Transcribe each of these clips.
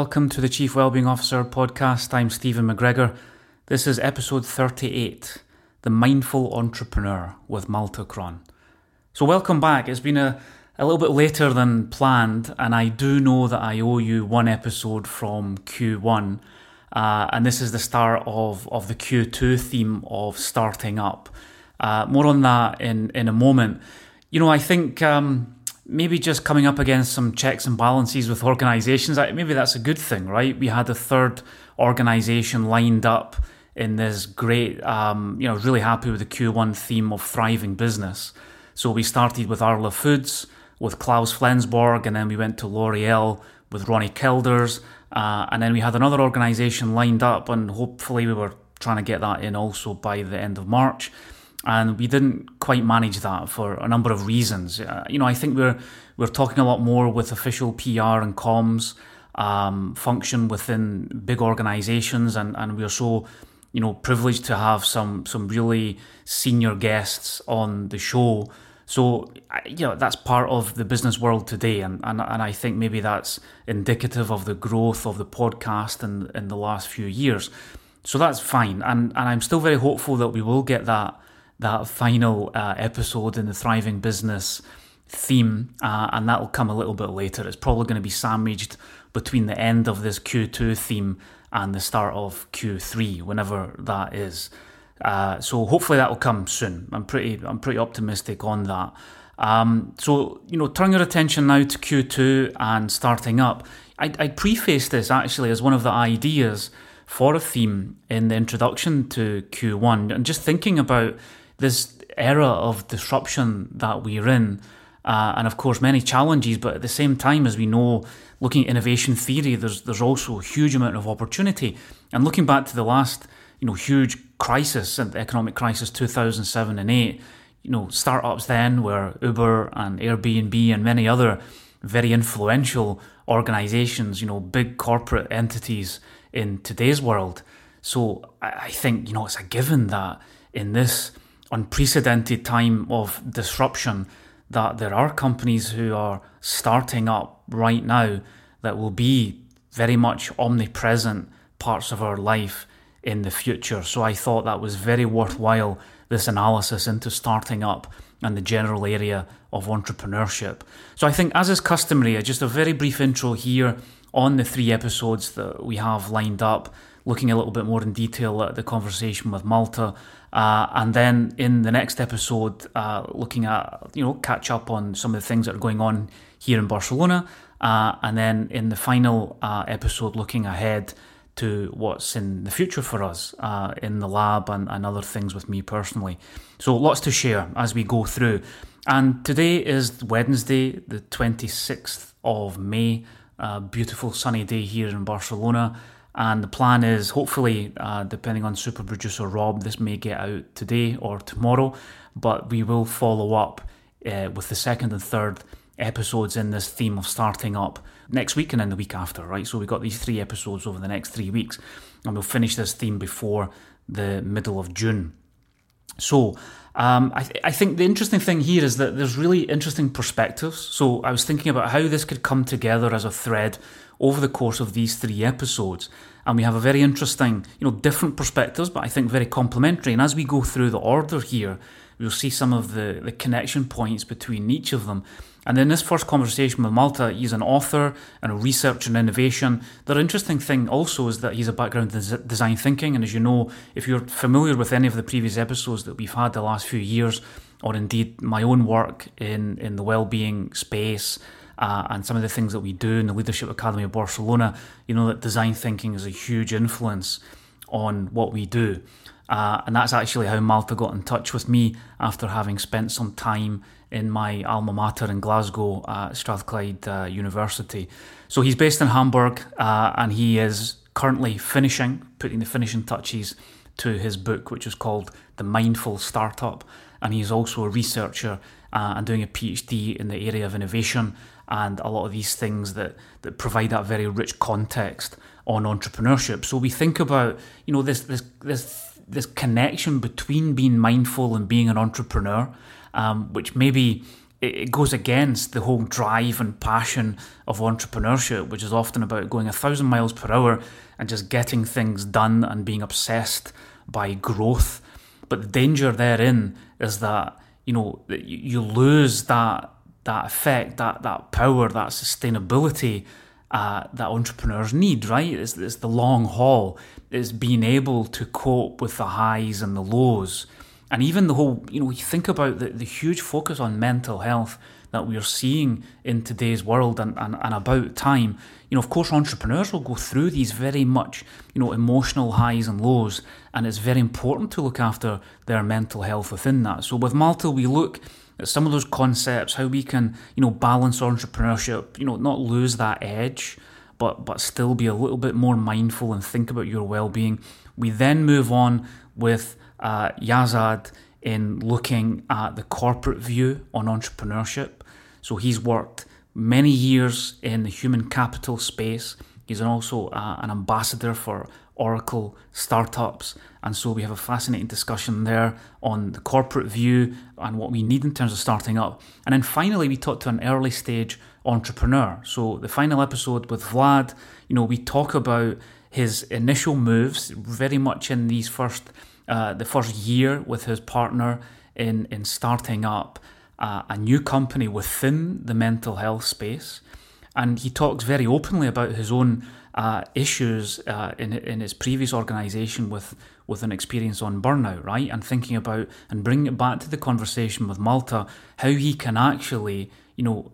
welcome to the Chief Wellbeing Officer podcast. I'm Stephen McGregor. This is episode 38 The Mindful Entrepreneur with Malte Kron. So, welcome back. It's been a, a little bit later than planned, and I do know that I owe you one episode from Q1. Uh, and this is the start of, of the Q2 theme of starting up. Uh, more on that in, in a moment. You know, I think. Um, maybe just coming up against some checks and balances with organizations, maybe that's a good thing, right? We had a third organization lined up in this great, um, you know, really happy with the Q1 theme of thriving business. So we started with Arla Foods, with Klaus Flensborg, and then we went to L'Oreal with Ronnie Kelders, uh, and then we had another organization lined up, and hopefully we were trying to get that in also by the end of March and we didn't quite manage that for a number of reasons. Uh, you know, I think we're we're talking a lot more with official PR and comms um, function within big organisations, and and we're so you know privileged to have some some really senior guests on the show. So you know that's part of the business world today, and, and and I think maybe that's indicative of the growth of the podcast in in the last few years. So that's fine, and and I'm still very hopeful that we will get that that final uh, episode in the thriving business theme, uh, and that'll come a little bit later. It's probably going to be sandwiched between the end of this Q2 theme and the start of Q3, whenever that is. Uh, so hopefully that will come soon. I'm pretty I'm pretty optimistic on that. Um, so you know, turn your attention now to Q2 and starting up. I, I preface this actually as one of the ideas for a theme in the introduction to Q1, and just thinking about this era of disruption that we're in, uh, and of course many challenges, but at the same time, as we know, looking at innovation theory, there's there's also a huge amount of opportunity. And looking back to the last, you know, huge crisis and economic crisis, 2007 and 8, you know, startups then were Uber and Airbnb and many other very influential organizations, you know, big corporate entities in today's world. So I think, you know, it's a given that in this unprecedented time of disruption that there are companies who are starting up right now that will be very much omnipresent parts of our life in the future. So I thought that was very worthwhile, this analysis into starting up and the general area of entrepreneurship. So I think, as is customary, uh, just a very brief intro here on the three episodes that we have lined up, looking a little bit more in detail at the conversation with Malte uh, and then in the next episode, uh, looking at, you know, catch up on some of the things that are going on here in Barcelona. Uh, and then in the final uh, episode, looking ahead to what's in the future for us uh, in the lab and, and other things with me personally. So lots to share as we go through. And today is Wednesday, the 26th of May. A beautiful sunny day here in Barcelona. And the plan is hopefully, uh, depending on super producer Rob, this may get out today or tomorrow, but we will follow up uh, with the second and third episodes in this theme of starting up next week and then the week after, right? So we've got these three episodes over the next three weeks, and we'll finish this theme before the middle of June. So um, I, th- I think the interesting thing here is that there's really interesting perspectives. So I was thinking about how this could come together as a thread over the course of these three episodes. And we have a very interesting, you know, different perspectives, but I think very complementary. And as we go through the order here, we'll see some of the, the connection points between each of them. And in this first conversation with Malte, he's an author and a researcher in innovation. The interesting thing also is that he's a background in design thinking. And as you know, if you're familiar with any of the previous episodes that we've had the last few years, or indeed my own work in, in the well-being space, uh, and some of the things that we do in the Leadership Academy of Barcelona, you know that design thinking is a huge influence on what we do. Uh, and that's actually how Malte got in touch with me after having spent some time in my alma mater in Glasgow at Strathclyde uh, University. So he's based in Hamburg uh, and he is currently finishing, putting the finishing touches to his book, which is called The Mindful Startup. And he's also a researcher uh, and doing a PhD in the area of innovation and a lot of these things that, that provide that very rich context on entrepreneurship. So we think about, you know, this this this this connection between being mindful and being an entrepreneur, um, which maybe it goes against the whole drive and passion of entrepreneurship, which is often about going a thousand miles per hour and just getting things done and being obsessed by growth. But the danger therein is that you know you lose that that effect, that that power, that sustainability uh, that entrepreneurs need. Right? It's, it's the long haul. It's being able to cope with the highs and the lows and even the whole, you know, think about the, the huge focus on mental health that we're seeing in today's world and, and, and about time. You know, of course, entrepreneurs will go through these very much, you know, emotional highs and lows, and it's very important to look after their mental health within that. So with Malte, we look some of those concepts, how we can, you know, balance entrepreneurship, you know, not lose that edge, but but still be a little bit more mindful and think about your well-being. We then move on with uh, Yazad in looking at the corporate view on entrepreneurship. So he's worked many years in the human capital space. He's also uh, an ambassador for Oracle startups. And so we have a fascinating discussion there on the corporate view and what we need in terms of starting up. And then finally, we talked to an early stage entrepreneur. So the final episode with Vlad, you know, we talk about his initial moves, very much in these first uh, the first year with his partner in in starting up uh, a new company within the mental health space, and he talks very openly about his own uh, issues uh, in in his previous organisation with with an experience on burnout, right? And thinking about and bringing it back to the conversation with Malte, how he can actually, you know,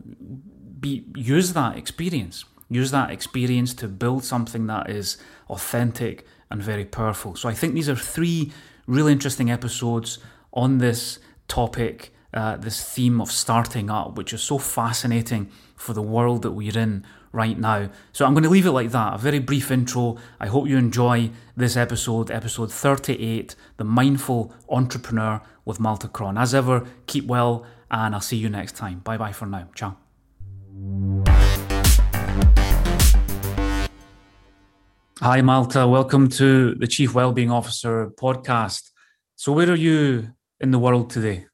be use that experience, use that experience to build something that is authentic and very powerful. So I think these are three really interesting episodes on this topic, uh, this theme of starting up, which is so fascinating for the world that we're in right now. So I'm going to leave it like that. A very brief intro. I hope you enjoy this episode, episode 38, The Mindful Entrepreneur with Malte Kron. As ever, keep well, and I'll see you next time. Bye bye for now. Ciao. Hi, Malte. Welcome to the Chief Wellbeing Officer podcast. So, where are you in the world today?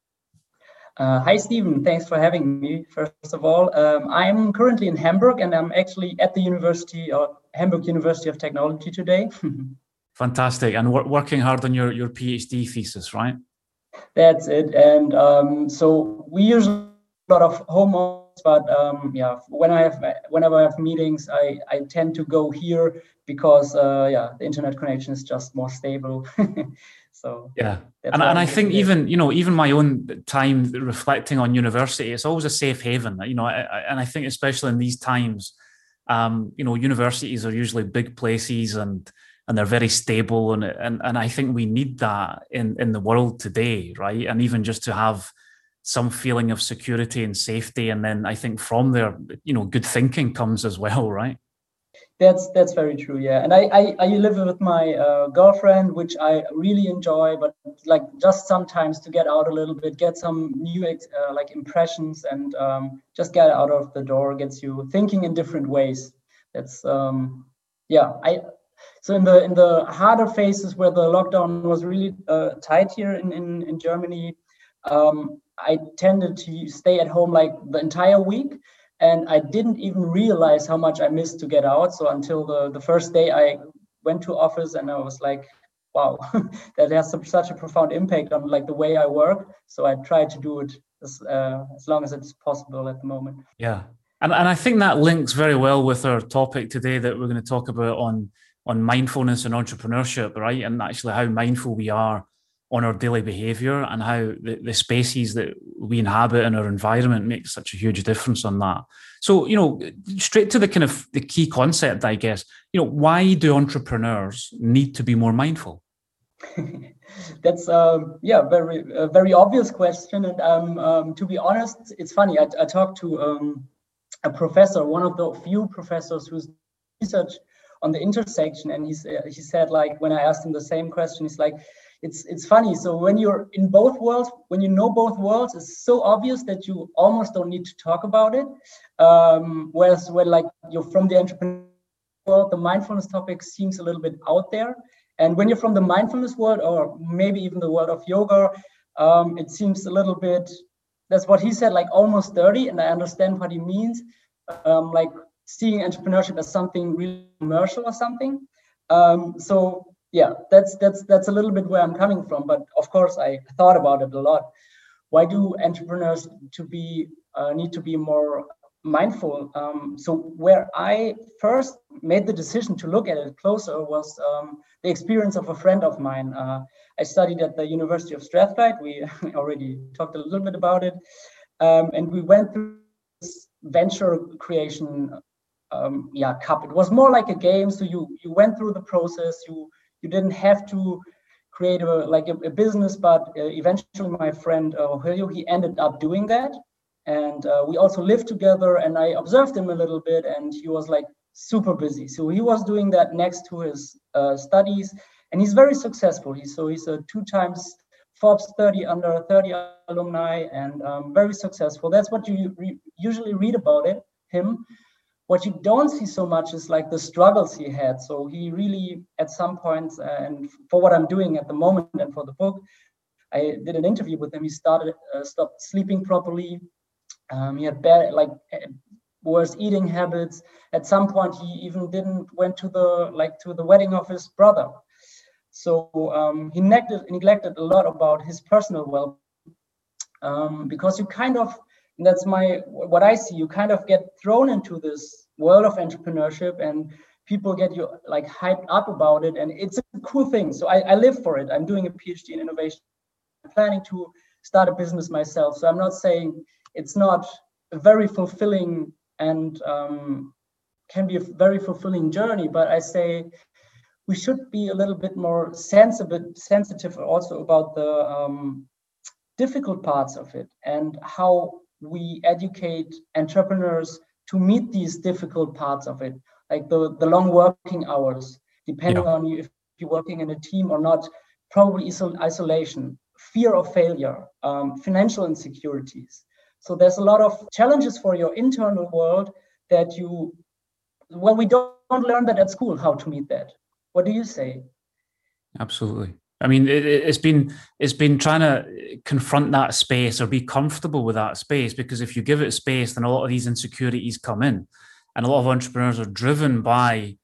Uh, hi, Stephen. Thanks for having me. First of all, um, I'm currently in Hamburg, and I'm actually at the University of Hamburg University of Technology today. Fantastic, and wor- working hard on your your PhD thesis, right? That's it. And um, so we use a lot of home office, but um, yeah, when I have whenever I have meetings, I I tend to go here because uh, yeah, the internet connection is just more stable. so yeah, and, and I think even you know even my own time reflecting on university, it's always a safe haven. You know, I, I, and I think especially in these times, um, you know, universities are usually big places and and they're very stable and and and I think we need that in in the world today, right? And even just to have some feeling of security and safety and then i think from there you know good thinking comes as well right that's that's very true. Yeah, and I I, I live with my uh, girlfriend, which I really enjoy. But like just sometimes to get out a little bit, get some new uh, like impressions, and um, just get out of the door gets you thinking in different ways. That's um, yeah. I so in the in the harder phases where the lockdown was really uh, tight here in in, in Germany, um, I tended to stay at home like the entire week and I didn't even realize how much I missed to get out. So until the the first day I went to office and I was like, wow, that has such a profound impact on like the way I work. So I try to do it as uh, as long as it's possible at the moment. Yeah, and and I think that links very well with our topic today that we're going to talk about on on mindfulness and entrepreneurship, right? And actually how mindful we are on our daily behavior and how the, the spaces that we inhabit in our environment makes such a huge difference on that. So, you know, straight to the kind of the key concept, I guess, you know, why do entrepreneurs need to be more mindful? That's um, yeah, very a very obvious question. And um, um, to be honest, it's funny. I, I talked to um, a professor, one of the few professors who's research on the intersection, and he's uh, he said like when I asked him the same question, he's like, it's it's funny. So when you're in both worlds, when you know both worlds, it's so obvious that you almost don't need to talk about it. Um, whereas when like you're from the entrepreneur world, the mindfulness topic seems a little bit out there. And when you're from the mindfulness world, or maybe even the world of yoga, um, it seems a little bit that's what he said, like almost 30, and I understand what he means. Um, like seeing entrepreneurship as something really commercial or something. Um, so yeah, that's that's that's a little bit where I'm coming from. But of course, I thought about it a lot. Why do entrepreneurs to be uh, need to be more mindful? Um, so where I first made the decision to look at it closer was um, the experience of a friend of mine. Uh, I studied at the University of Strathclyde. We already talked a little bit about it, um, and we went through this venture creation um, yeah cup. It was more like a game. So you you went through the process. You you didn't have to create a like a, a business, but uh, eventually my friend uh, he ended up doing that, and uh, we also lived together. And I observed him a little bit, and he was like super busy. So he was doing that next to his uh, studies, and he's very successful. He's so he's a two times Forbes 30 under 30 alumni and um, very successful. That's what you re- usually read about it him what you don't see so much is like the struggles he had. So he really, at some points, uh, and for what I'm doing at the moment and for the book, I did an interview with him. He started uh, stopped sleeping properly. Um, he had bad like uh, worse eating habits. At some point, he even didn't went to the like to the wedding of his brother. So um, he neglected neglected a lot about his personal well, um, because you kind of and that's my what i see you kind of get thrown into this world of entrepreneurship and people get you like hyped up about it and it's a cool thing. So i, I live for it. I'm doing a phd in innovation i'm planning to start a business myself. So i'm not saying it's not a very fulfilling and um, can be a very fulfilling journey but i say we should be a little bit more sensitive sensitive also about the um, difficult parts of it and how we educate entrepreneurs to meet these difficult parts of it, like the, the long working hours, depending yeah. on you if you're working in a team or not, probably isolation, fear of failure, um, financial insecurities. So there's a lot of challenges for your internal world that you, well, we don't learn that at school how to meet that. What do you say? Absolutely. I mean, it, has been it's been trying to confront that space or be comfortable with that space because if you give it space, then a lot of these insecurities come in, and a lot of entrepreneurs are driven by,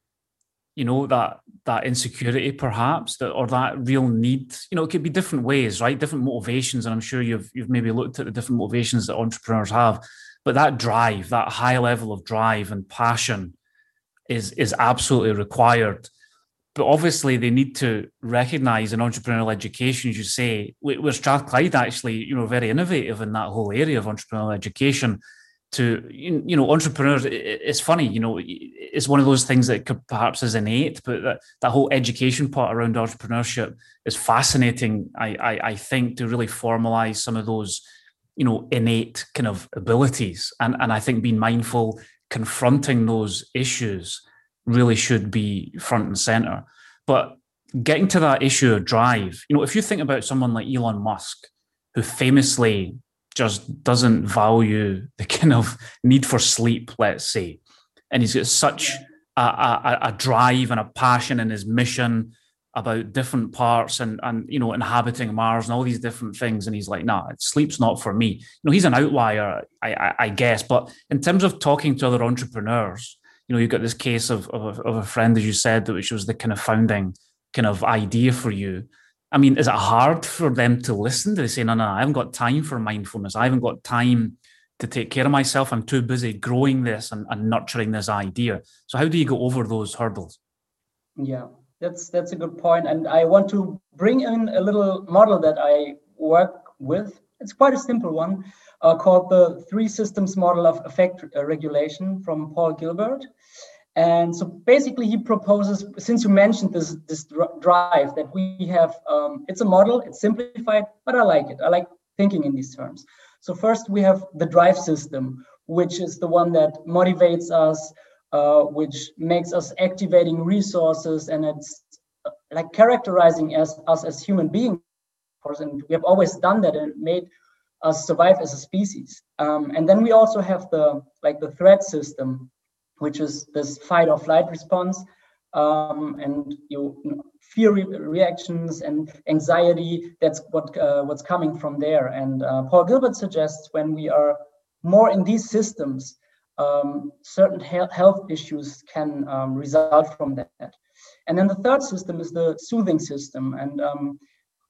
you know, that that insecurity perhaps that or that real need. You know, it could be different ways, right? Different motivations, and I'm sure you've you've maybe looked at the different motivations that entrepreneurs have, but that drive, that high level of drive and passion, is is absolutely required but obviously they need to recognise in entrepreneurial education, as you say, where Strathclyde actually, you know, very innovative in that whole area of entrepreneurial education. To you know, entrepreneurs, it's funny, you know, it's one of those things that could, perhaps is innate, but that, that whole education part around entrepreneurship is fascinating. I, I, I think to really formalize some of those, you know, innate kind of abilities, and and I think being mindful, confronting those issues really should be front and center. But getting to that issue of drive, you know, if you think about someone like Elon Musk, who famously just doesn't value the kind of need for sleep, let's say, and he's got such a, a, a drive and a passion in his mission about different parts and and you know inhabiting Mars and all these different things, and he's like, nah, sleep's not for me. You know, he's an outlier, I, I, I guess. But in terms of talking to other entrepreneurs, you know, you've got this case of, of, of a friend, as you said, that which was the kind of founding kind of idea for you. I mean, is it hard for them to listen? Do they say, no, no, I haven't got time for mindfulness. I haven't got time to take care of myself. I'm too busy growing this and, and nurturing this idea. So how do you go over those hurdles? Yeah, that's that's a good point. And I want to bring in a little model that I work with. It's quite a simple one uh, called the Three Systems Model of Affect uh, Regulation from Paul Gilbert. And so basically, he proposes, since you mentioned this, this drive that we have, um, it's a model, it's simplified, but I like it. I like thinking in these terms. So, first, we have the drive system, which is the one that motivates us, uh, which makes us activating resources, and it's uh, like characterizing as, us as human beings. Of course, and we have always done that and made us survive as a species. Um, and then we also have the like the threat system, which is this fight or flight response, um, and you, you know, fear re- reactions and anxiety. That's what uh, what's coming from there. And uh, Paul Gilbert suggests when we are more in these systems, um, certain he- health issues can um, result from that. And then the third system is the soothing system, and um,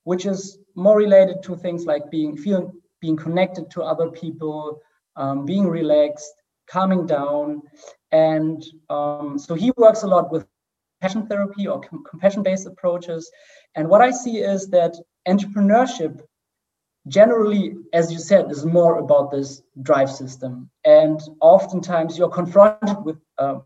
which is more related to things like being feeling being connected to other people, um, being relaxed, calming down, and um, so he works a lot with compassion therapy or com- compassion-based approaches. And what I see is that entrepreneurship generally, as you said, is more about this drive system. And oftentimes you're confronted with uh,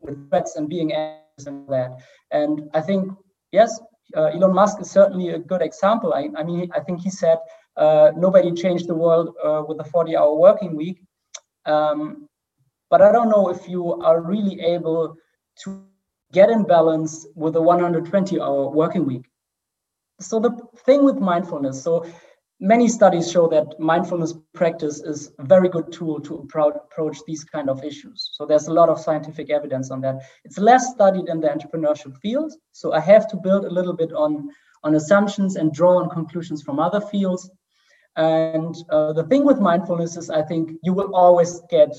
with threats and being anxious and that. And I think yes, uh, Elon Musk is certainly a good example. I, I mean, I think he said uh, nobody changed the world uh, with a 40-hour working week. Um, but I don't know if you are really able to get in balance with a 120-hour working week. So the thing with mindfulness, so many studies show that mindfulness practice is a very good tool to approach these kind of issues. So there's a lot of scientific evidence on that. It's less studied in the entrepreneurship field, so I have to build a little bit on on assumptions and draw on conclusions from other fields. And uh, the thing with mindfulness is, I think you will always get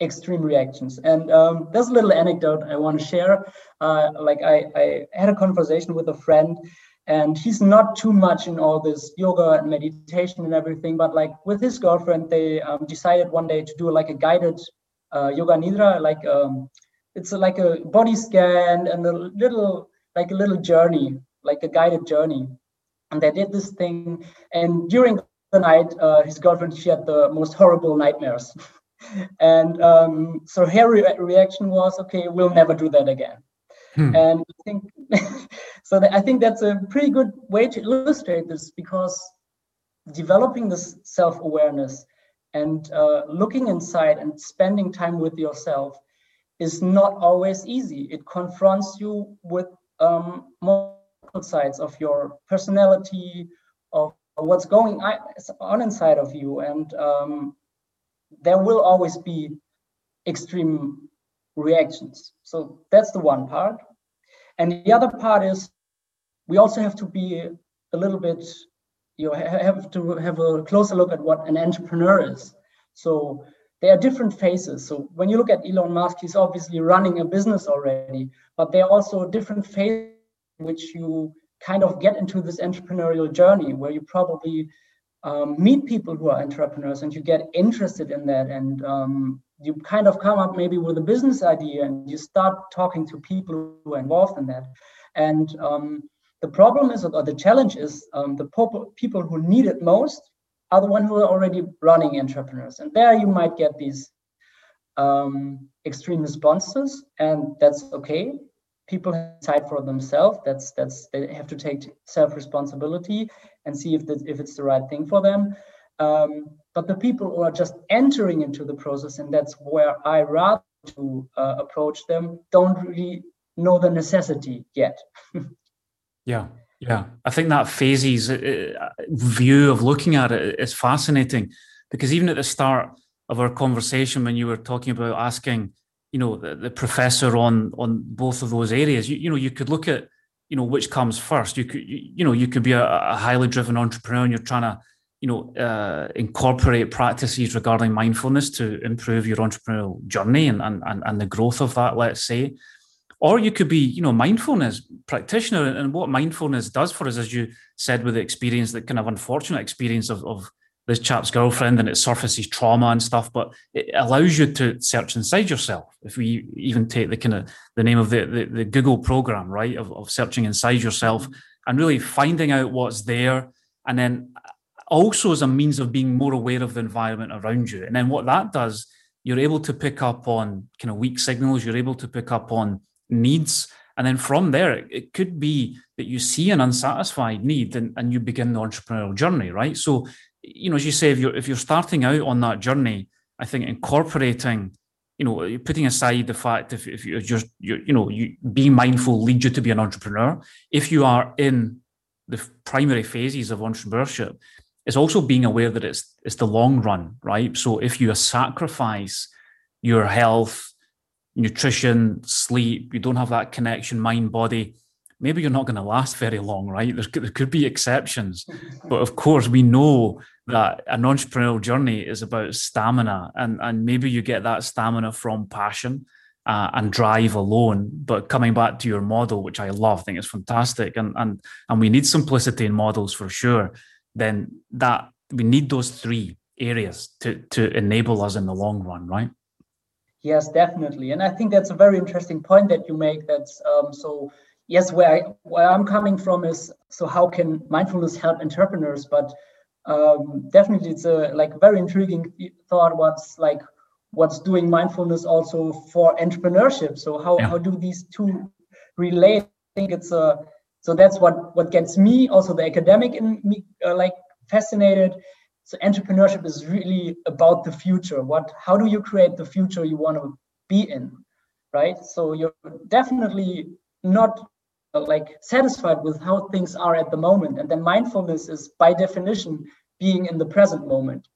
extreme reactions. And um, there's a little anecdote I want to share. Uh, like I, I had a conversation with a friend and he's not too much in all this yoga and meditation and everything but like with his girlfriend they um, decided one day to do like a guided uh, yoga nidra like um, it's like a body scan and a little like a little journey like a guided journey and they did this thing and during the night uh, his girlfriend she had the most horrible nightmares and um, so her re- reaction was okay we'll never do that again Hmm. And I think so. I think that's a pretty good way to illustrate this because developing this self-awareness and uh, looking inside and spending time with yourself is not always easy. It confronts you with um, multiple sides of your personality, of what's going on inside of you, and um, there will always be extreme reactions. So that's the one part. And the other part is we also have to be a little bit, you have to have a closer look at what an entrepreneur is. So there are different phases. So when you look at Elon Musk, he's obviously running a business already, but there are also different phases which you kind of get into this entrepreneurial journey where you probably um, meet people who are entrepreneurs and you get interested in that and um, you kind of come up maybe with a business idea and you start talking to people who are involved in that. And um, the problem is, or the challenge is, um, the people who need it most are the ones who are already running entrepreneurs. And there you might get these um, extreme responses, and that's okay. People decide for themselves. That's that's they have to take self responsibility and see if that if it's the right thing for them. Um, but the people who are just entering into the process, and that's where I rather to uh, approach them, don't really know the necessity yet. yeah, yeah. I think that phases uh, uh, view of looking at it is fascinating because even at the start of our conversation, when you were talking about asking, you know, the, the professor on on both of those areas, you, you know, you could look at, you know, which comes first. You could, you, you know, you could be a, a highly driven entrepreneur and you're trying to you know, uh, incorporate practices regarding mindfulness to improve your entrepreneurial journey and, and, and the growth of that, let's say. Or you could be, you know, mindfulness practitioner. And what mindfulness does for us, as you said, with the experience, that kind of unfortunate experience of, of this chap's girlfriend and it surfaces trauma and stuff, but it allows you to search inside yourself. If we even take the kind of the name of the, the, the Google program, right, of, of searching inside yourself and really finding out what's there and then also as a means of being more aware of the environment around you. And then what that does, you're able to pick up on kind of weak signals, you're able to pick up on needs. And then from there, it, it could be that you see an unsatisfied need and, and you begin the entrepreneurial journey, right? So, you know, as you say, if you're if you're starting out on that journey, I think incorporating, you know, putting aside the fact if, if you're just you're, you know, you being mindful leads you to be an entrepreneur. If you are in the primary phases of entrepreneurship, it's also being aware that it's it's the long run, right? So if you sacrifice your health, nutrition, sleep, you don't have that connection mind body, maybe you're not going to last very long, right? There's, there could be exceptions. but of course, we know that an entrepreneurial journey is about stamina, and, and maybe you get that stamina from passion. Uh, and drive alone. But coming back to your model, which I love, I think it's fantastic, and and and we need simplicity in models for sure. Then that we need those three areas to to enable us in the long run, right? Yes, definitely, and I think that's a very interesting point that you make. That's um, so. Yes, where I where I'm coming from is so how can mindfulness help entrepreneurs? But um, definitely, it's a like very intriguing thought. What's like what's doing mindfulness also for entrepreneurship? So how yeah. how do these two relate? I think it's a so that's what what gets me also the academic in me uh, like fascinated so entrepreneurship is really about the future what how do you create the future you want to be in right so you're definitely not like satisfied with how things are at the moment and then mindfulness is by definition being in the present moment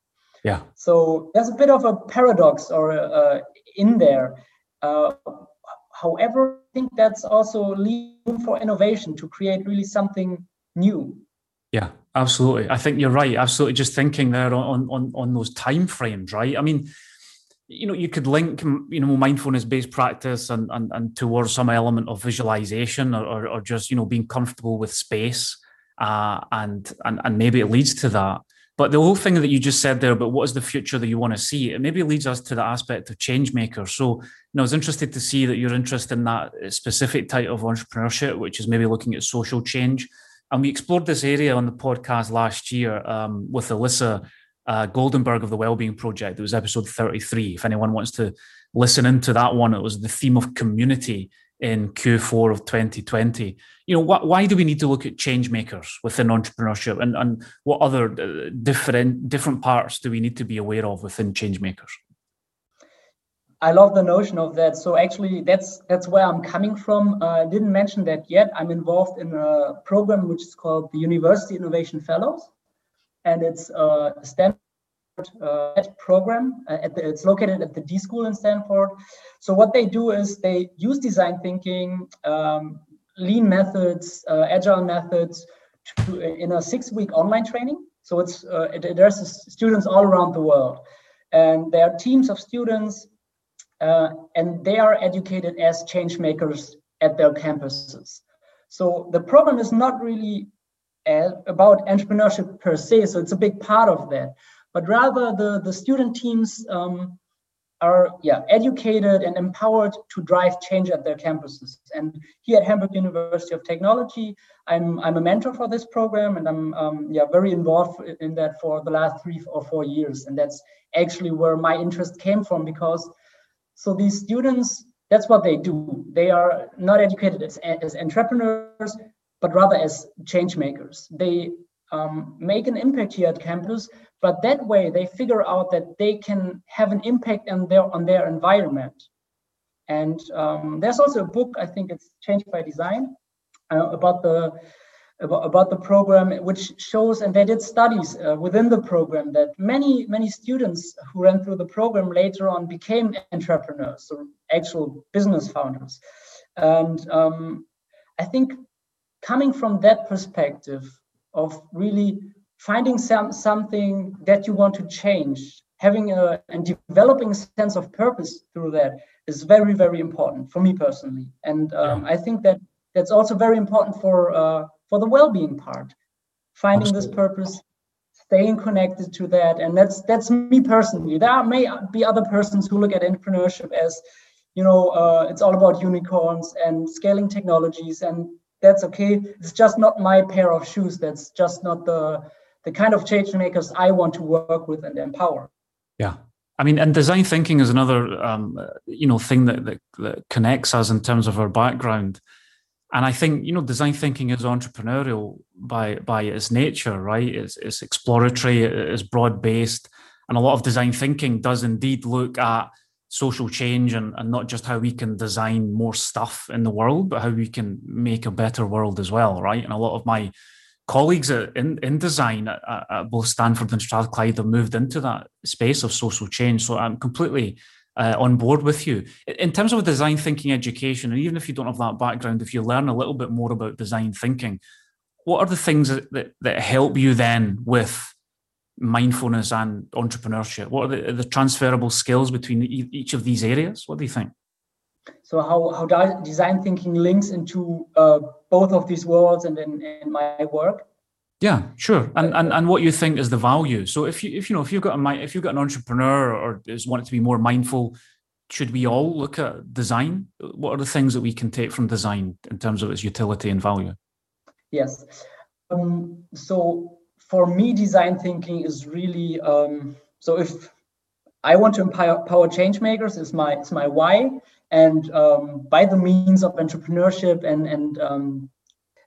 yeah so there's a bit of a paradox or uh, in there uh, however i think that's also room for innovation to create really something new yeah, absolutely. I think you're right. Absolutely. Just thinking there on on on those time frames, right? I mean, you know, you could link you know mindfulness based practice and, and and towards some element of visualization or, or, or just you know being comfortable with space, uh, and and and maybe it leads to that. But the whole thing that you just said there about what is the future that you want to see, it maybe leads us to the aspect of change maker. So, you know, I was interested to see that you're interested in that specific type of entrepreneurship, which is maybe looking at social change and we explored this area on the podcast last year um, with Alyssa uh, Goldenberg of the Wellbeing Project. It was episode 33. If anyone wants to listen into that one, it was the theme of community in Q4 of 2020. You know, wh- why do we need to look at change makers within entrepreneurship, and and what other uh, different different parts do we need to be aware of within change makers? I love the notion of that. So actually, that's that's where I'm coming from. Uh, I didn't mention that yet. I'm involved in a program which is called the University Innovation Fellows, and it's a Stanford uh, program. Uh, the, it's located at the D School in Stanford. So what they do is they use design thinking, um, lean methods, uh, agile methods, to, in a six-week online training. So it's uh, it, there's students all around the world, and there are teams of students and they are educated as change makers at their campuses. So the problem is not really about entrepreneurship per se, so it's a big part of that, but rather the, the student teams um, are yeah educated and empowered to drive change at their campuses. And here at Hamburg University of Technology, I'm I'm a mentor for this program, and I'm um, yeah very involved in that for the last three or four years. And that's actually where my interest came from because so these students, that's what they do. They are not educated as, as entrepreneurs, but rather as change makers. They um, make an impact here at campus, but that way they figure out that they can have an impact on their on their environment. And um, there's also a book, I think it's Change by Design, uh, about the about, about the program, which shows, and they did studies uh, within the program that many, many students who ran through the program later on became entrepreneurs, or actual business founders. And um, I think coming from that perspective of really finding some something that you want to change, having a and developing a sense of purpose through that is very, very important for me personally. And um, yeah. I think that that's also very important for uh, for the well-being part finding Absolutely. this purpose staying connected to that and that's that's me personally there may be other persons who look at entrepreneurship as you know uh, it's all about unicorns and scaling technologies and that's okay. It's just not my pair of shoes. That's just not the the kind of change makers i want to work with and empower. Yeah. I mean, and design thinking is another, um, you know, thing that, that, that connects us in terms of our background. And I think you know design thinking is entrepreneurial by by its nature, right? It's, it's exploratory, it's broad based, and a lot of design thinking does indeed look at social change and, and not just how we can design more stuff in the world, but how we can make a better world as well, right? And a lot of my colleagues in, in design at, at both Stanford and Strathclyde have moved into that space of social change. So I'm completely uh, on board with you. In terms of design thinking education, and even if you don't have that background, if you learn a little bit more about design thinking, what are the things that, that, that help you then with mindfulness and entrepreneurship? What are the, the transferable skills between each of these areas? What do you think? So how, how does design thinking links into uh, both of these worlds and in, in my work? Yeah, sure. And, and and what you think is the value. So if you if you know if you've got a if you've got an entrepreneur or is wanting to be more mindful, should we all look at design? What are the things that we can take from design in terms of its utility and value? Yes. Um, so for me, design thinking is really um, so if I want to empower, change makers is my is my why, and um, by the means of entrepreneurship and and um,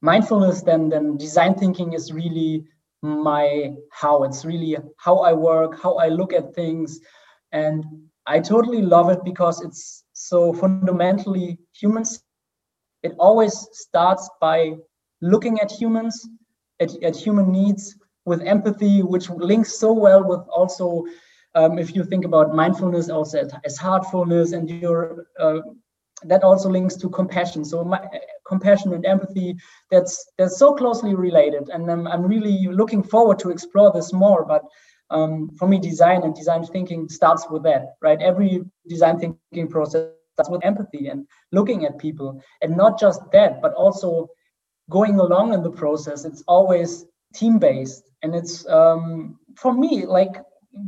mindfulness, then then design thinking is really my how. It's really how I work, how I look at things, and I totally love it because it's so fundamentally humans. It always starts by looking at humans, at, at human needs with empathy, which links so well with also um, if you think about mindfulness also as, heartfulness and your uh, that also links to compassion. So my, compassion and empathy, that's that's so closely related. And I'm, I'm really looking forward to explore this more. But um, for me, design and design thinking starts with that, right? Every design thinking process starts with empathy and looking at people, and not just that, but also going along in the process. It's always team based, and it's um, for me like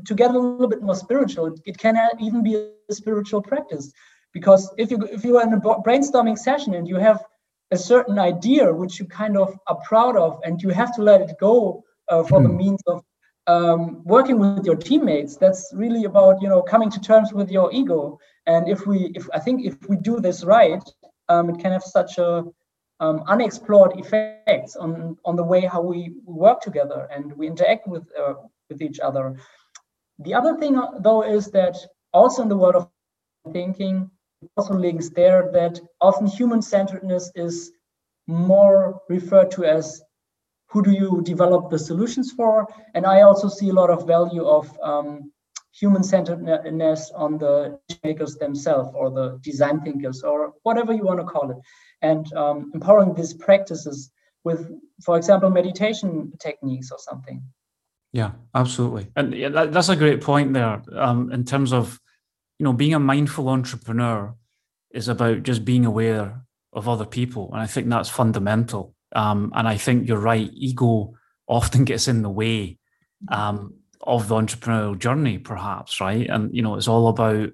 to get a little bit more spiritual. It can even be a spiritual practice because if you if you are in a brainstorming session and you have a certain idea which you kind of are proud of and you have to let it go uh, for the hmm. means of um, working with your teammates that's really about you know coming to terms with your ego and if we if i think if we do this right um, it can have such a um, unexplored effects on on the way how we work together and we interact with uh, with each other. The other thing though is that also in the world of thinking also links there that often human centeredness is more referred to as who do you develop the solutions for? And i also see a lot of value of um, human centeredness on the makers themselves or the design thinkers or whatever you want to call it and um, empowering these practices with for example meditation techniques or something yeah absolutely and yeah, that, that's a great point there um, in terms of you know, being a mindful entrepreneur is about just being aware of other people. And I think that's fundamental. Um, and I think you're right, ego often gets in the way um, of the entrepreneurial journey, perhaps, right? And, you know, it's all about,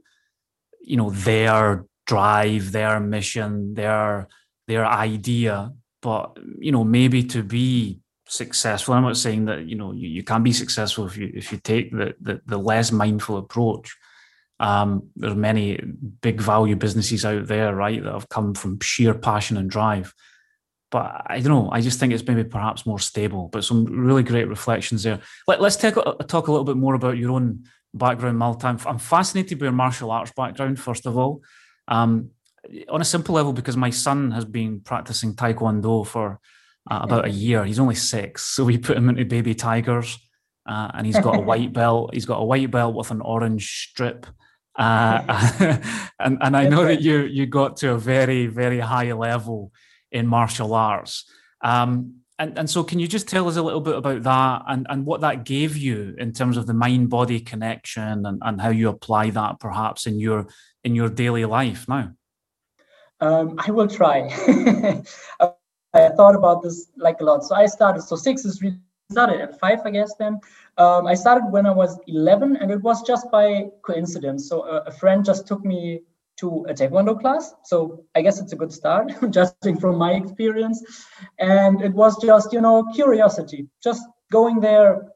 you know, their drive, their mission, their their idea. But, you know, maybe to be successful, I'm not saying that, you know, you, you can be successful if you if you take the, the, the less mindful approach um, there's many big value businesses out there, right, that have come from sheer passion and drive. But I don't know. I just think it's maybe perhaps more stable. But some really great reflections there. Let, us take, talk a little bit more about your own background, Malte. I'm, I'm fascinated by your martial arts background, first of all. Um, on a simple level, because my son has been practicing Taekwondo for uh, about a year. He's only six, so we put him into baby tigers, uh, and he's got a white belt. He's got a white belt with an orange strip uh, and and I know that you you got to a very very high level in martial arts. Um, and, and so can you just tell us a little bit about that and, and what that gave you in terms of the mind body connection and, and how you apply that perhaps in your in your daily life now um, i will try i thought about this like a lot so i started so six is really started at five i guess then um, I started when I was 11, and it was just by coincidence. So a, a, friend just took me to a taekwondo class. So I guess it's a good start, judging from my experience. And it was just, you know, curiosity, just going there.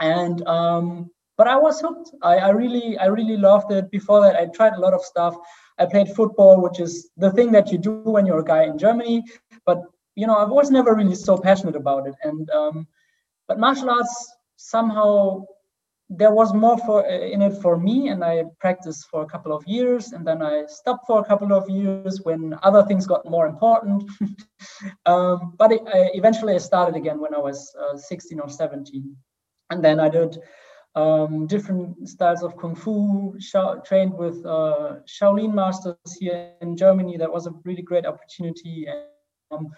And um, but I was hooked. I, I really, I really loved it. Before that, I tried a lot of stuff. I played football, which is the thing that you do when you're a guy in Germany. But you know, I was never really so passionate about it. And um, but martial arts somehow there was more for in it for me and i practiced for a couple of years and then i stopped for a couple of years when other things got more important um, but it, I, eventually i started again when i was uh, 16 or 17 and then i did um, different styles of kung fu. trained with uh, Shaolin masters here in Germany. That was a really great opportunity. And, um,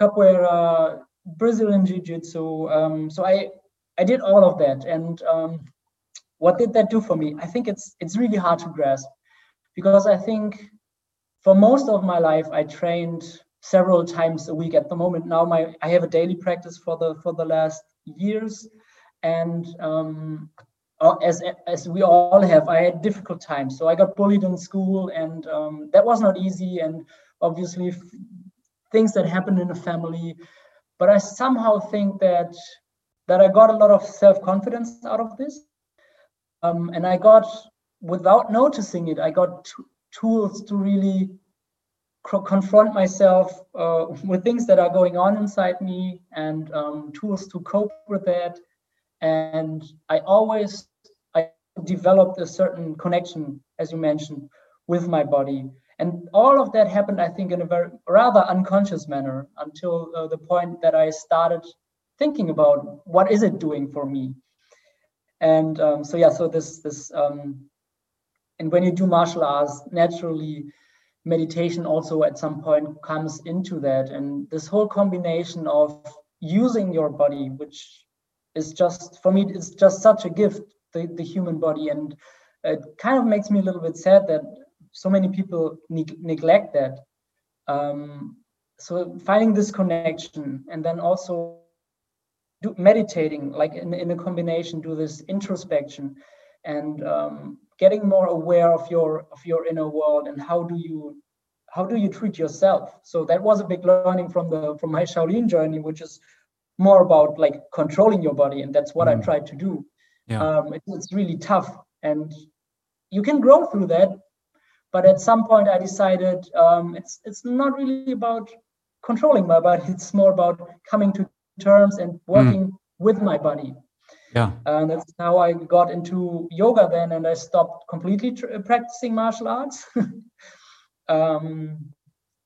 capoeira, Brazilian jiu-jitsu. Um, so I I did all of that, and um, what did that do for me? I think it's it's really hard to grasp because I think for most of my life I trained several times a week. At the moment now, my I have a daily practice for the for the last years, and um, uh, as as we all have, I had difficult times. So I got bullied in school, and um, that was not easy. And obviously, things that happened in the family. But I somehow think that that I got a lot of self confidence out of this, um, and I got without noticing it, I got t- tools to really confront myself uh, with things that are going on inside me and um, tools to cope with that. And i always i developed a certain connection as you mentioned with my body. And all of that happened i think in a very rather unconscious manner until uh, the point that i started thinking about what is it doing for me. And um, so yeah so this this um, and when you do martial arts naturally meditation also at some point comes into that. And this whole combination of using your body which is just for me it's just such a gift the, the human body. And it kind of makes me a little bit sad that so many people ne- neglect that. Um, so finding this connection and then also do meditating like in, in a combination do this introspection and um, getting more aware of your of your inner world and how do you how do you treat yourself so that was a big learning from the from my shaolin journey which is more about like controlling your body and that's what mm. i tried to do yeah. um, it, it's really tough and you can grow through that but at some point i decided um, it's it's not really about controlling my body it's more about coming to terms and working mm. with my body yeah. And that's how I got into yoga then, and I stopped completely tr- practicing martial arts. um,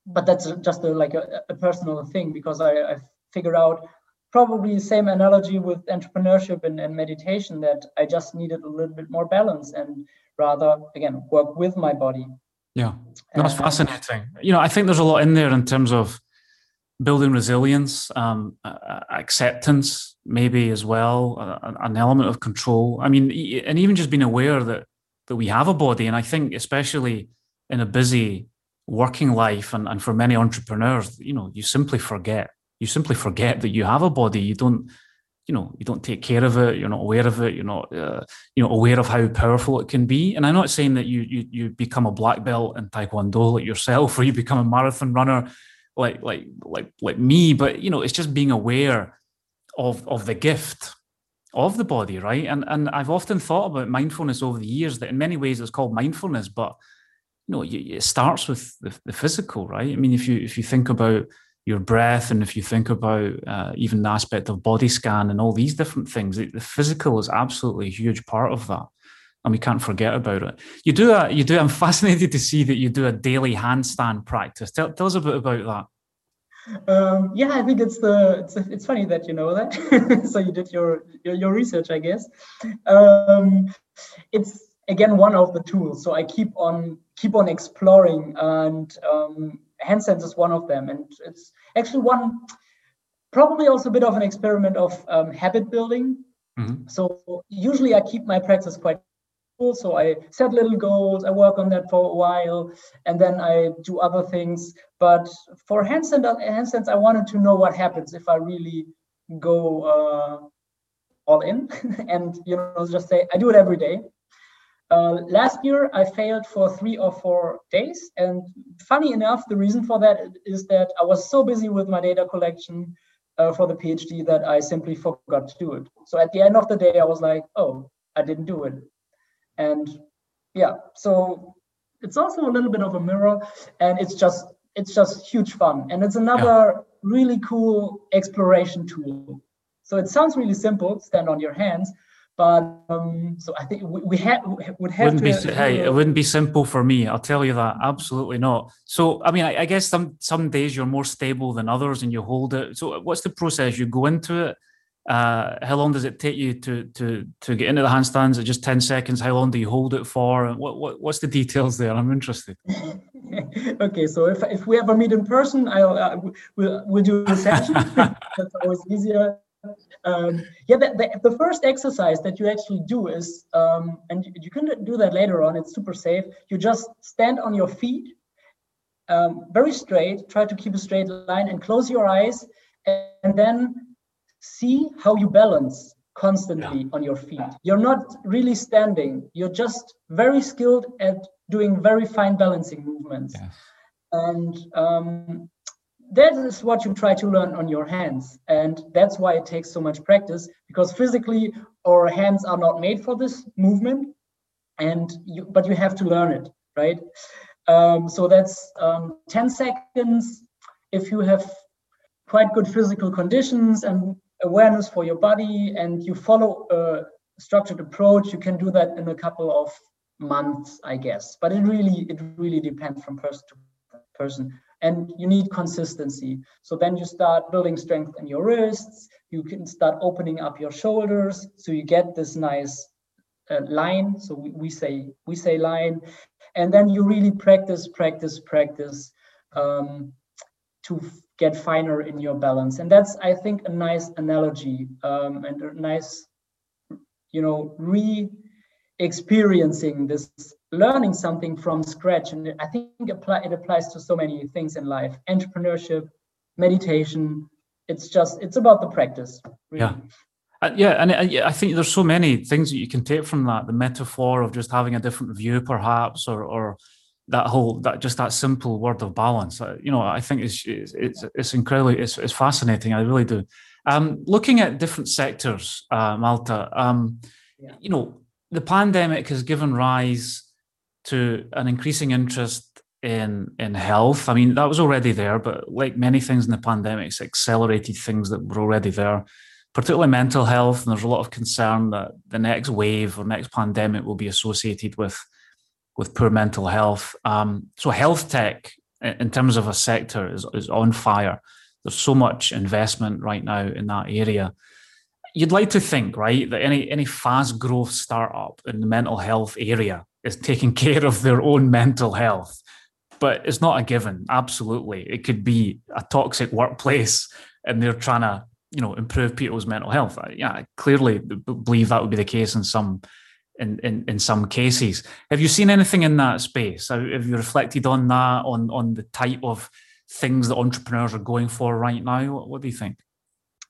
but that's just a, like a, a, personal thing because I, I figured out probably the same analogy with entrepreneurship and, and meditation that I just needed a little bit more balance and rather, again, work with my body. Yeah, that's uh, fascinating. You know, I think there's a lot in there in terms of building resilience, um, uh, acceptance, maybe as well, uh, an element of control. I mean, and even just being aware that that we have a body. And I think, especially in a busy working life, and, and for many entrepreneurs, you know, you simply forget. You simply forget that you have a body. You don't, you know, you don't take care of it. You're not aware of it. You're not, uh, you know, aware of how powerful it can be. And I'm not saying that you you you become a black belt in Taekwondo like yourself, or you become a marathon runner like like like like me but you know it's just being aware of of the gift of the body right? And and i've often thought about mindfulness over the years that in many ways it's called mindfulness but you know it starts with the, the physical right? I mean if you if you think about your breath and if you think about uh, even the aspect of body scan and all these different things the physical is absolutely a huge part of that and we can't forget about it. You do that. You do. I'm fascinated to see that you do a daily handstand practice. Tell, tell us a bit about that. Um, yeah, I think it's the it's, it's funny that you know that. so you did your, your, your research, I guess. Um, it's again one of the tools. So I keep on keep on exploring, and um, handstands is one of them. And it's actually one, probably also a bit of an experiment of um, habit building. Mm-hmm. So usually I keep my practice quite so I set little goals, I work on that for a while, and then I do other things. But for handstand, handstands, I wanted to know what happens if I really go uh, all in and you know just say I do it every day. Uh, last year I failed for three or four days, and funny enough, the reason for that is that I was so busy with my data collection uh, for the PhD that I simply forgot to do it. So at the end of the day, I was like, "Oh, I didn't do it." And yeah so it's also a little bit of a mirror and it's just it's just huge fun. And it's another yeah. really cool exploration tool. So it sounds really simple stand on your hands but um, so I think we, we have would have wouldn't to, be hey it wouldn't be simple for me I'll tell you that absolutely not. So I mean I, I, guess some some days you're more stable than others and you hold it. So what's the process? You go into it Uh, how long does it take you to to to get into the handstands? At just ten seconds. How long do you hold it for? What, what what's the details there? I'm interested. okay, so if if we ever meet in person, I'll uh, we'll we'll do a session. That's always easier. Um, yeah, the, the, the, first exercise that you actually do is, um, and you, you, can do that later on. It's super safe. You just stand on your feet, um, very straight. Try to keep a straight line and close your eyes, and, and then see how you balance constantly yeah. on your feet. You're not really standing. You're just very skilled at doing very fine balancing movements. Yes. And um, that is what you try to learn on your hands. And that's why it takes so much practice because physically our hands are not made for this movement. And you, but you have to learn it, right? Um, so that's um, 10 seconds. If you have quite good physical conditions and awareness for your body and you follow a structured approach, you can do that in a couple of months, I guess. But it really, it really depends from person to person. And you need consistency. So then you start building strength in your wrists. You can start opening up your shoulders, so you get this nice uh, line. So we, we say we say line, and then you really practice, practice, practice um, to get finer in your balance. And that's, I think, a nice analogy um, and a nice, you know, re experiencing this learning something from scratch and i think apply, it applies to so many things in life entrepreneurship meditation it's just it's about the practice really. yeah uh, yeah, and uh, I think there's so many things that you can take from that. The metaphor of just having a different view, perhaps, or or that whole that just that simple word of balance. Uh, you know, I think it's it's it's incredibly it's, it's fascinating. I really do. Um, looking at different sectors, uh, Malte. Um, yeah. You know, the pandemic has given rise to an increasing interest in in health. I mean, that was already there, but like many things in the pandemic, it's accelerated things that were already there, particularly mental health. And there's a lot of concern that the next wave or next pandemic will be associated with with poor mental health. Um, so health tech, in terms of a sector, is, is on fire. There's so much investment right now in that area. You'd like to think, right, that any any fast growth startup in the mental health area is taking care of their own mental health, but it's not a given. Absolutely, it could be a toxic workplace, and they're trying to you know improve people's mental health. Yeah, I clearly believe that would be the case in some in, in, in some cases. Have you seen anything in that space? Have you reflected on that, on, on the type of things that entrepreneurs are going for right now? What, what do you think?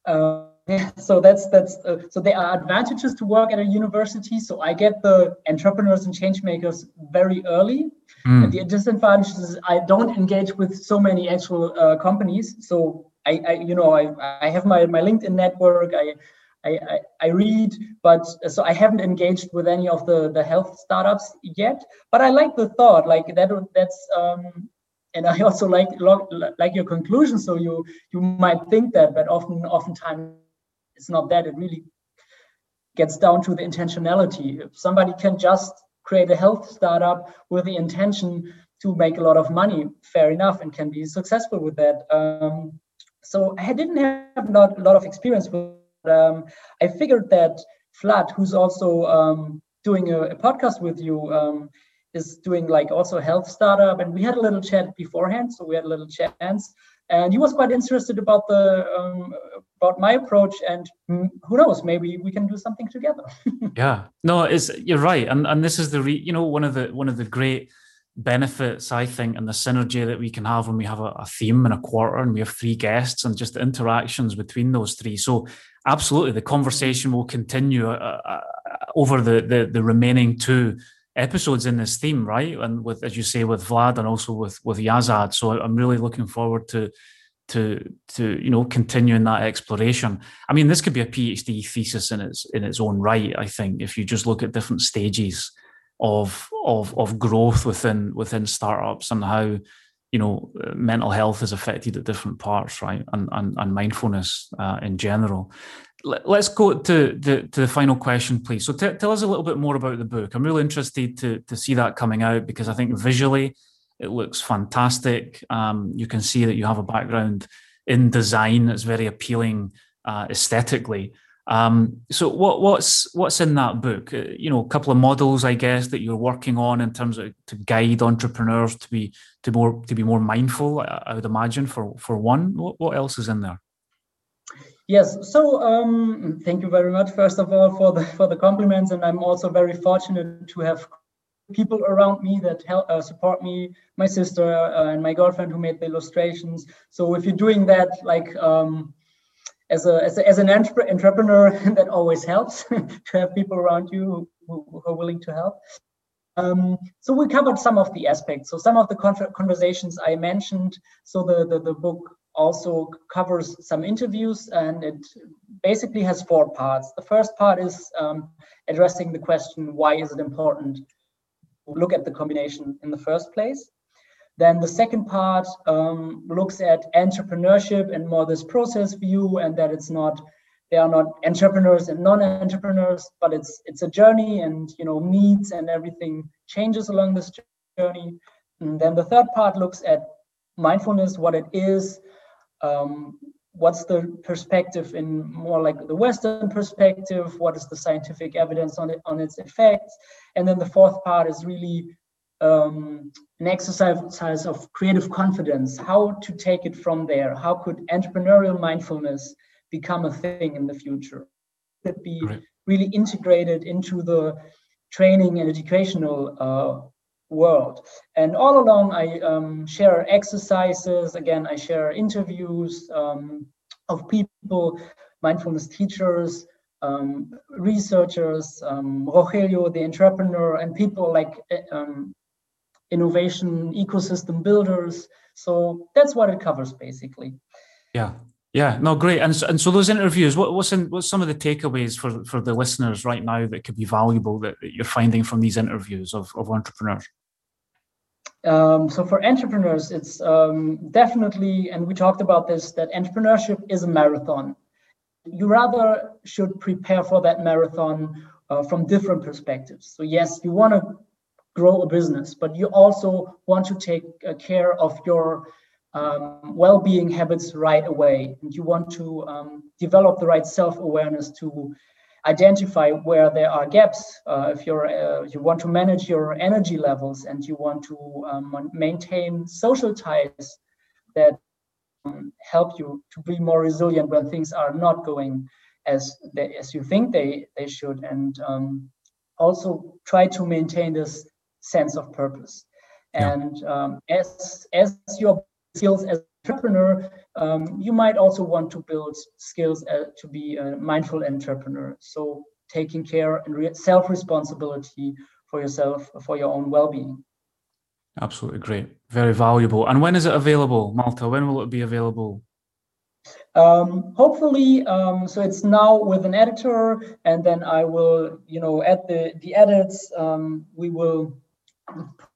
Uh, yeah, so that's that's uh, so there are advantages to work at a university. So I get the entrepreneurs and change makers very early. Mm. And the disadvantage is I don't engage with so many actual uh, companies. So I, I, you know I, I have my my LinkedIn network. I I, I, read, but so I haven't engaged with any of the, the health startups yet. But I like the thought, like that. That's um, and I also like like your conclusion. So you you might think that, but often oftentimes it's not that. It really gets down to the intentionality. If somebody can just create a health startup with the intention to make a lot of money, fair enough, and can be successful with that. Um, so I didn't have a lot of experience with um, I figured that Vlad, who's also um, doing a, a, podcast with you, um, is doing like also a health startup, and we had a little chat beforehand, so we had a little chance, and he was quite interested about the um, about my approach, and who knows, maybe we can do something together. yeah, no, it's you're right, and and this is the re, you know one of the one of the great benefits, I think, and the synergy that we can have when we have a, a, theme and a quarter and we have three guests and just the interactions between those three. So, absolutely, the conversation will continue uh, uh, over the, the, the remaining two episodes in this theme, right? And with, as you say, with Vlad and also with with Yazad. So, I'm really looking forward to to to you know continuing that exploration. I mean, this could be a PhD thesis in its in its own right. I think if you just look at different stages of of of growth within within startups and how you know mental health is affected at different parts right? And and, and mindfulness uh, in general. Let's go to the to the final question please. So t- tell us a little bit more about the book. I'm really interested to to see that coming out because i think visually it looks fantastic. Um, you can see that you have a background in design that's very appealing uh, aesthetically. Um, so what, what's what's in that book? Uh, you know, a couple of models, I guess, that you're working on in terms of to guide entrepreneurs to be to more to be more mindful. I, I would imagine for for one. What, what else is in there? Yes. So um, thank you very much, first of all, for the for the compliments, and I'm also very fortunate to have people around me that help uh, support me. My sister uh, and my girlfriend who made the illustrations. So if you're doing that, like um, as a as, a, as an entrepreneur, that always helps to have people around you who, who are willing to help. Um, so we covered some of the aspects. So some of the conversations I mentioned. So the, the, the book also covers some interviews and it basically has four parts. The first part is um, addressing the question, why is it important to look at the combination in the first place? Then the second part um, looks at entrepreneurship and more this process view and that it's not, they are not entrepreneurs and non-entrepreneurs, but it's it's a journey and you know needs and everything changes along this journey. And then the third part looks at mindfulness, what it is, um, what's the perspective in more like the Western perspective? What is the scientific evidence on it on its effects? And then the fourth part is really um, an exercise of creative confidence. How to take it from there? How could entrepreneurial mindfulness become a thing in the future? Could be right. really integrated into the training and educational uh, world. And all along, I um, share exercises. Again, I share interviews um, of people, mindfulness teachers, um, researchers, um, Rogelio, the entrepreneur, and people like eh, um, innovation ecosystem builders. So that's what it covers basically. Yeah. Yeah, no, great. And so, and so those interviews, what, what's in, what's some of the takeaways for, for the listeners right now that could be valuable that, that you're finding from these interviews of, of entrepreneurs? Um, so for entrepreneurs, it's um, definitely, and we talked about this, that entrepreneurship is a marathon. You rather should prepare for that marathon uh, from different perspectives. So yes, you want to grow a business, but you also want to take uh, care of your um, well-being habits right away, and you want to um, develop the right self-awareness to identify where there are gaps. Uh, if you're uh, you want to manage your energy levels and you want to um, maintain social ties that um, help you to be more resilient when things are not going as they, as you think they they should, and um, also try to maintain this sense of purpose. Yeah. And um, as as your skills as entrepreneur, um, you might also want to build skills uh, to be a mindful entrepreneur. So taking care and re- self-responsibility for yourself, for your own well-being. Absolutely great, very valuable. And when is it available, Malte? When will it be available? Um, hopefully, um, so it's now with an editor, and then I will, you know, at the the edits, um, we will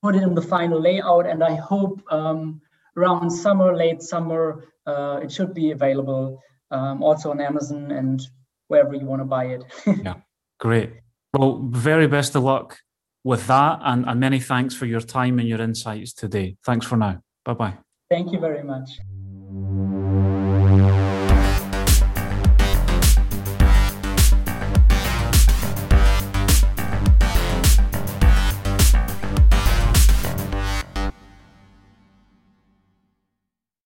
put it in the final layout, and I hope um, around summer, late summer, uh, it should be available um, also on Amazon and wherever you want to buy it. yeah, great. Well, very best of luck with that, and, and many thanks for your time and your insights today. Thanks for now. Bye bye. Thank you very much.